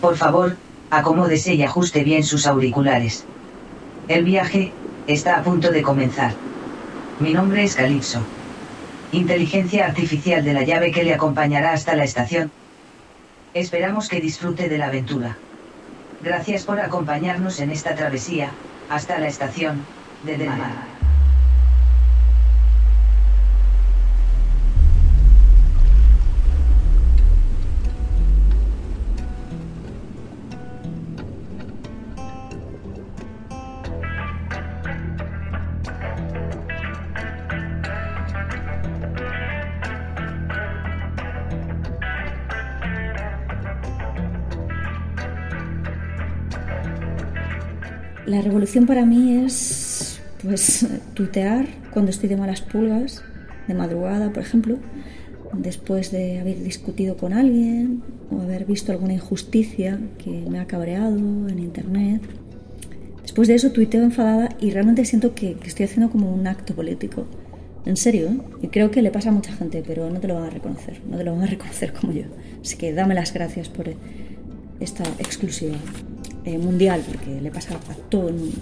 Por favor, acomódese y ajuste bien sus auriculares. El viaje, está a punto de comenzar. Mi nombre es Calypso. Inteligencia artificial de la llave que le acompañará hasta la estación. Esperamos que disfrute de la aventura. Gracias por acompañarnos en esta travesía, hasta la estación, de Del La revolución para mí es pues tutear cuando estoy de malas pulgas, de madrugada, por ejemplo, después de haber discutido con alguien o haber visto alguna injusticia que me ha cabreado en internet. Después de eso tuiteo enfadada y realmente siento que, estoy haciendo como un acto político. En serio, ¿eh? y creo que le pasa a mucha gente, pero no te lo van a reconocer, no te lo van a reconocer como yo. Así que dame las gracias por esta exclusiva. Eh, mundial, porque le pasa a todo el mundo.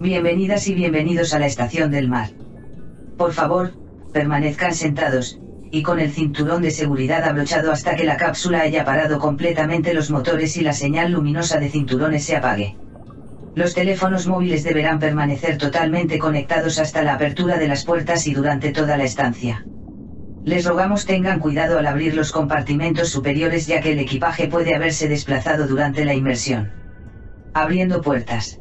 Bienvenidas y bienvenidos a la estación del mar. Por favor, permanezcan sentados, y con el cinturón de seguridad abrochado hasta que la cápsula haya parado completamente los motores y la señal luminosa de cinturones se apague. Los teléfonos móviles deberán permanecer totalmente conectados hasta la apertura de las puertas y durante toda la estancia. Les rogamos tengan cuidado al abrir los compartimentos superiores ya que el equipaje puede haberse desplazado durante la inmersión. Abriendo puertas.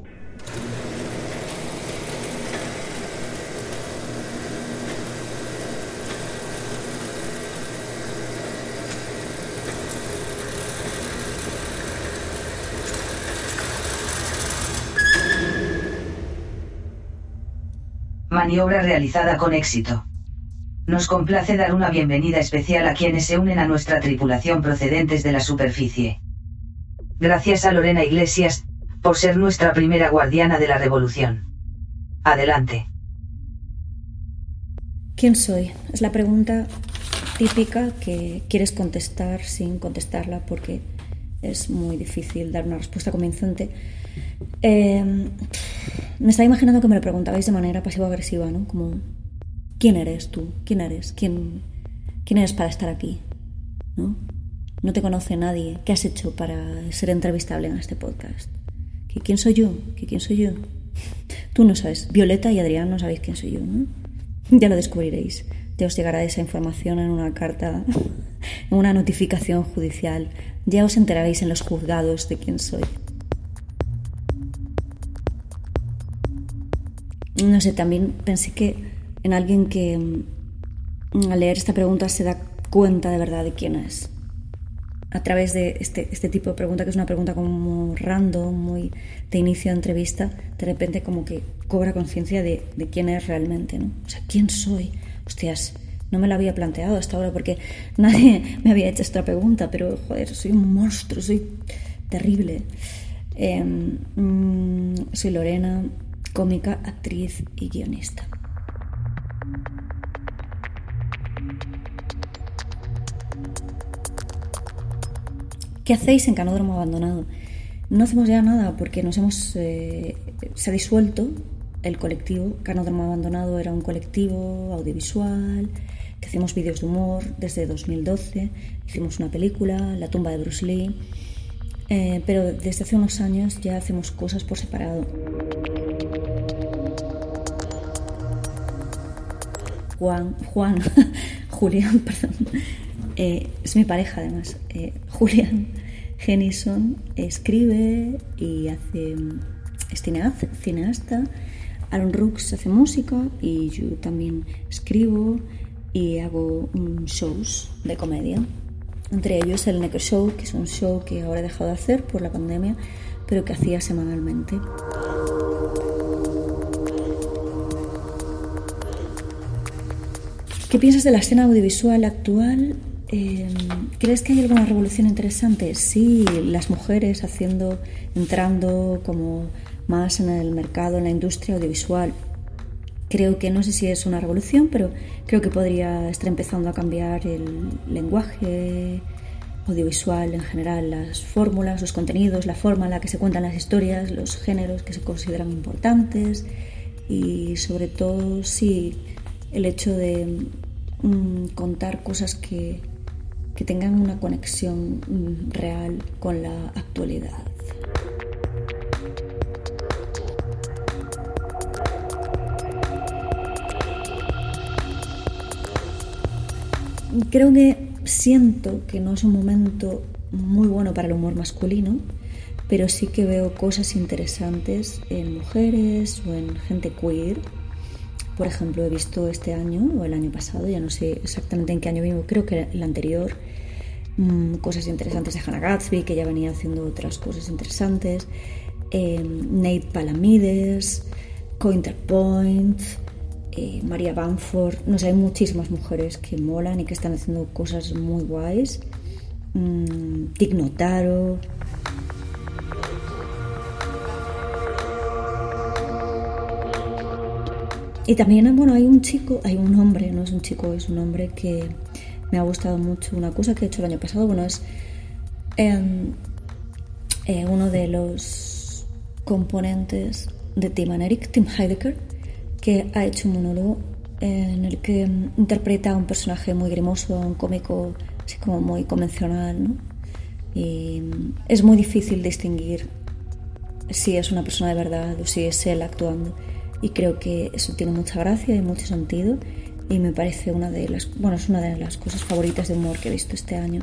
Maniobra realizada con éxito. Nos complace dar una bienvenida especial a quienes se unen a nuestra tripulación procedentes de la superficie. Gracias a Lorena Iglesias, por ser nuestra primera guardiana de la revolución. Adelante. ¿Quién soy? Es la pregunta típica que quieres contestar sin contestarla porque es muy difícil dar una respuesta convincente. Eh, me estaba imaginando que me lo preguntabais de manera pasivo-agresiva, ¿no? Como, ¿quién eres tú? ¿Quién eres? ¿Quién, ¿Quién eres para estar aquí? ¿No? No te conoce nadie. ¿Qué has hecho para ser entrevistable en este podcast? ¿Que ¿Quién soy yo? ¿Que ¿Quién soy yo? Tú no sabes. Violeta y Adrián no sabéis quién soy yo, ¿no? Ya lo descubriréis. Ya os llegará esa información en una carta, en una notificación judicial. Ya os enteraréis en los juzgados de quién soy. No sé, también pensé que en alguien que mm, al leer esta pregunta se da cuenta de verdad de quién es. A través de este, este tipo de pregunta, que es una pregunta como random, muy de inicio de entrevista, de repente como que cobra conciencia de, quién es realmente, ¿no? O sea, ¿quién soy? Hostias, no me lo había planteado hasta ahora porque nadie me había hecho esta pregunta, pero joder, soy un monstruo, soy terrible. Mm, soy Lorena, cómica, actriz y guionista. ¿Qué hacéis en Canódromo Abandonado? No hacemos ya nada porque nos hemos eh, se ha disuelto el colectivo. Canódromo Abandonado era un colectivo audiovisual que hacíamos vídeos de humor desde 2012. Hicimos una película, La tumba de Bruce Lee. Eh, pero desde hace unos años ya hacemos cosas por separado. Juan, Juan, Julián, perdón, eh, es mi pareja además, eh, Julián Genison escribe y hace, es cineasta, Aaron Rooks hace música y yo también escribo y hago shows de comedia. Entre ellos el Necro Show, que es un show que ahora he dejado de hacer por la pandemia, pero que hacía semanalmente. ¿Qué piensas de la escena audiovisual actual? Em, ¿Crees que hay alguna revolución interesante? Sí, las mujeres haciendo, entrando como más en el mercado, en la industria audiovisual. Creo que no sé si es una revolución, pero creo que podría estar empezando a cambiar el lenguaje audiovisual en general, las fórmulas, los contenidos, la forma en la que se cuentan las historias, los géneros que se consideran importantes y sobre todo sí el hecho de mm, contar cosas que, que tengan una conexión mm, real con la actualidad. Creo que siento que no es un momento muy bueno para el humor masculino, pero sí que veo cosas interesantes en mujeres o en gente queer. Por ejemplo, he visto este año o el año pasado, ya no sé exactamente en qué año vivo, creo que el anterior, mm, cosas interesantes de Hannah Gatsby, que ya venía haciendo otras cosas interesantes, eh, Nate Palamides, Cointerpoint, eh, María Banford, no sé, hay muchísimas mujeres que molan y que están haciendo cosas muy guays. Mm, Y también, bueno, hay un chico, hay un hombre, no es un chico, es un hombre que me ha gustado mucho. Una cosa que he hecho el año pasado, bueno, es em, eh, uno de los componentes de Tim Eric, Tim Heidecker, que ha hecho un monólogo en el que interpreta a un personaje muy grimoso, un cómico así como muy convencional, ¿no? Y es muy difícil distinguir si es una persona de verdad o si es él actuando. Y creo que eso tiene mucha gracia y mucho sentido y me parece una de las, bueno, es una de las cosas favoritas de humor que he visto este año.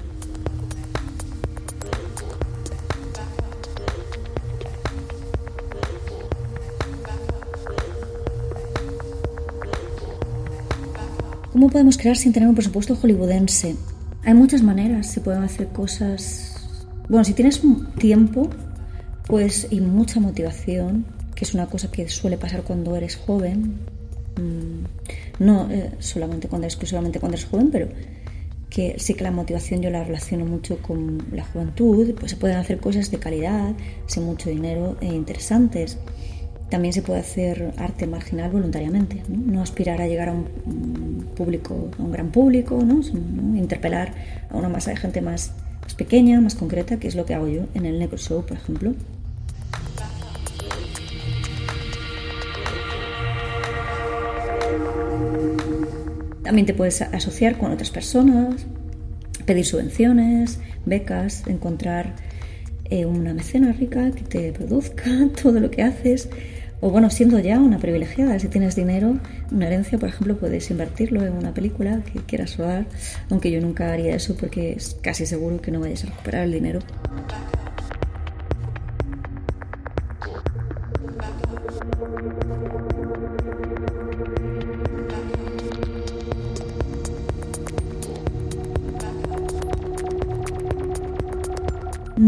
¿Cómo podemos crear sin tener un presupuesto hollywoodense? Hay muchas maneras, se pueden hacer cosas... Bueno, si tienes tiempo pues, y mucha motivación, que es una cosa que suele pasar cuando eres joven, mm, no eh, solamente cuando exclusivamente cuando eres joven, pero que sí que la motivación yo la relaciono mucho con la juventud, pues se pueden hacer cosas de calidad, sin mucho dinero e interesantes. También se puede hacer arte marginal voluntariamente, no, aspirar a llegar a un público, a un gran público, ¿no? interpelar a una masa de gente más, pequeña, más concreta, que es lo que hago yo en el Negro Show, por ejemplo. También te puedes asociar con otras personas, pedir subvenciones, becas, encontrar eh, una mecena rica que te produzca todo lo que haces o bueno, siendo ya una privilegiada, si tienes dinero, una herencia, por ejemplo, puedes invertirlo en una película que quieras rodar, aunque yo nunca haría eso porque es casi seguro que no vayas a recuperar el dinero.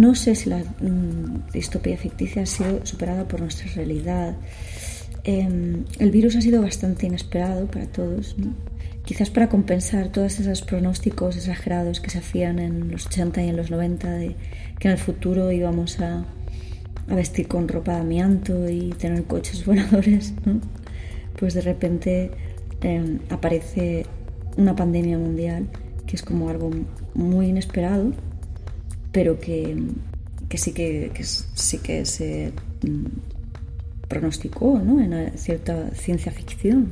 No sé si la mm, distopía ficticia ha sido superada por nuestra realidad. Em, el virus ha sido bastante inesperado para todos, quizás para compensar todos esos pronósticos exagerados que se hacían en los 80 y en los 90 de que en el futuro íbamos a, vestir con ropa de amianto y tener coches voladores. Pues de repente em, aparece una pandemia mundial que es como algo muy inesperado pero que, sí que, sí que se mm, pronosticó ¿no? en cierta ciencia ficción.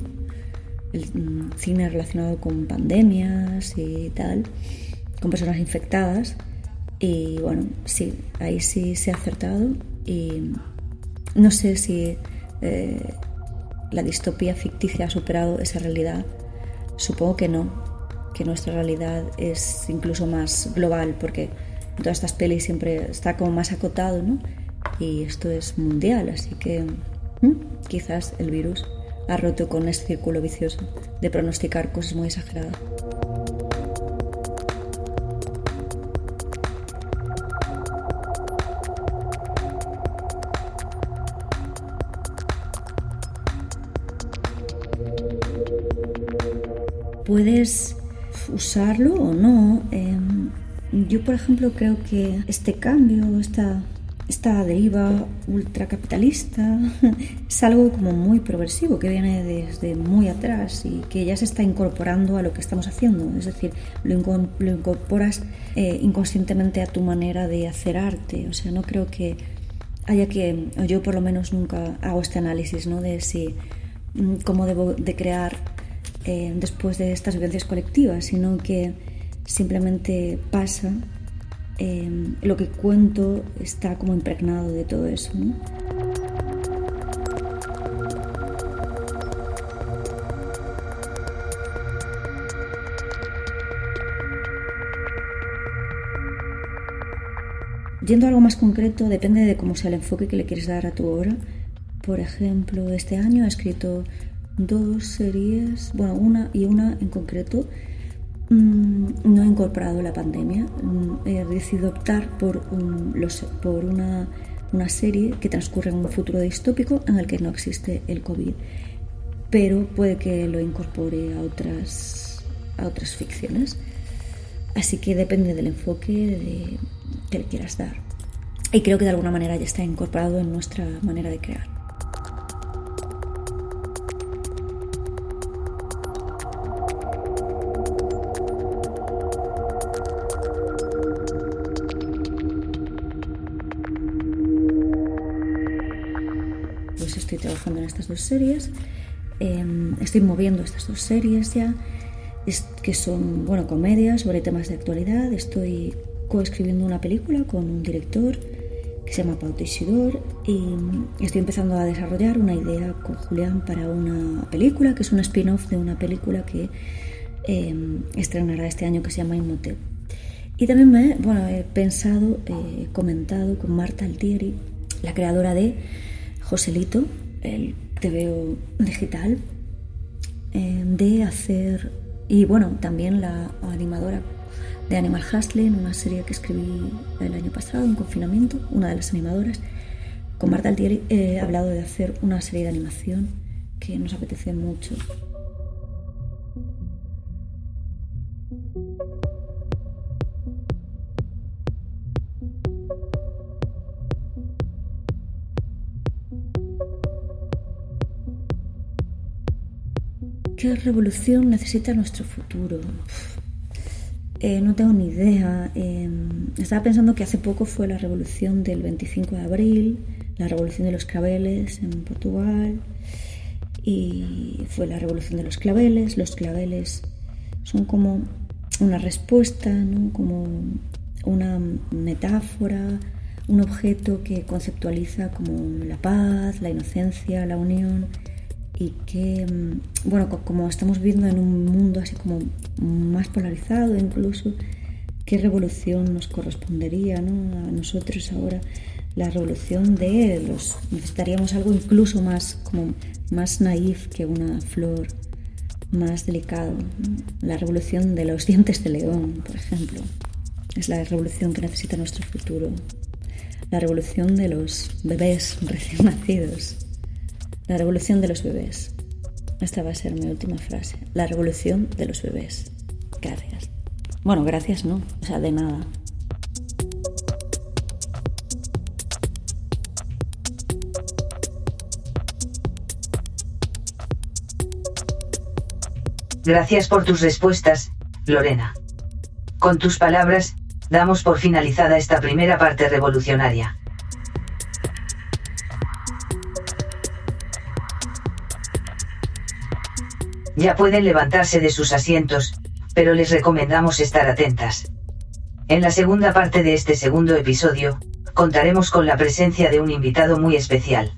El mm, cine relacionado con pandemias y tal, con personas infectadas. Y bueno, sí, ahí sí se ha acertado y no sé si eh, la distopía ficticia ha superado esa realidad. Supongo que no, que nuestra realidad es incluso más global porque todas estas pelis siempre está como más acotado, ¿no? Y esto es mundial, así que quizás el virus ha roto con ese círculo vicioso de pronosticar cosas muy exageradas. puedes usarlo o no. Em, yo, por ejemplo, creo que este cambio, esta esta deriva ultracapitalista es algo como muy progresivo que viene desde muy atrás y que ya se está incorporando a lo que estamos haciendo. Es decir, lo, incorporas eh, inconscientemente a tu manera de hacer arte. O sea, no creo que haya que, yo por lo menos nunca hago este análisis ¿no? de si mm, cómo debo de crear eh, después de estas vivencias colectivas, sino que simplemente pasa Em, lo que cuento está como impregnado de todo eso. Yendo a algo más concreto, depende de cómo sea el enfoque que le quieres dar a tu obra. Por ejemplo, este año he escrito dos series, bueno, una y una en concreto, no he incorporado la pandemia. Mm, he decidido optar por, por una, serie que transcurre en un futuro distópico en el que no existe el COVID. Pero puede que lo incorpore a otras, a otras ficciones. Así que depende del enfoque que le quieras dar. Y creo que de alguna manera ya está incorporado en nuestra manera de crear. Estas dos series. Em, estoy moviendo estas dos series ya, que son bueno, comedias sobre temas de actualidad. Estoy coescribiendo una película con un director que se llama Pau Teixidor y estoy empezando a desarrollar una idea con Julián para una película que es un spin-off de una película que em, estrenará este año que se llama Inmotep. Y también me bueno, he pensado, he comentado con Marta Altieri, la creadora de Joselito, el TVO digital, eh, de hacer, y bueno, también la animadora de Animal Hustle, una serie que escribí el año pasado en confinamiento, una de las animadoras, con Marta Altieri he hablado de hacer una serie de animación que nos apetece mucho. ¿Qué revolución necesita nuestro futuro? Eh, no tengo ni idea. Em, estaba pensando que hace poco fue la revolución del 25 de abril, la revolución de los claveles en Portugal, y fue la revolución de los claveles. Los claveles son como una respuesta, como una metáfora, un objeto que conceptualiza como la paz, la inocencia, la unión y que, mm, bueno, como estamos viviendo en un mundo así como más polarizado incluso, ¿qué revolución nos correspondería ¿no? a nosotros ahora? La revolución de los... Necesitaríamos algo incluso más, como más naif que una flor, más delicado. La revolución de los dientes de león, por ejemplo. Es la revolución que necesita nuestro futuro. La revolución de los bebés recién nacidos la revolución de los bebés. Esta va a ser mi última frase. La revolución de los bebés. Gracias. Bueno, gracias no. O sea, de nada. Gracias por tus respuestas, Lorena. Con tus palabras, damos por finalizada esta primera parte revolucionaria. Ya pueden levantarse de sus asientos, pero les recomendamos estar atentas. En la segunda parte de este segundo episodio, contaremos con la presencia de un invitado muy especial.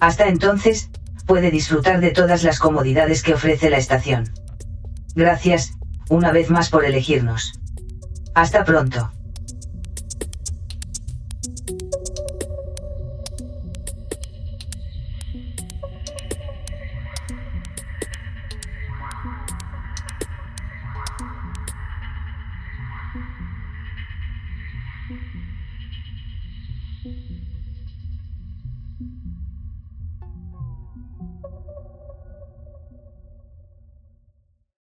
Hasta entonces, puede disfrutar de todas las comodidades que ofrece la estación. Gracias, una vez más por elegirnos. Hasta pronto.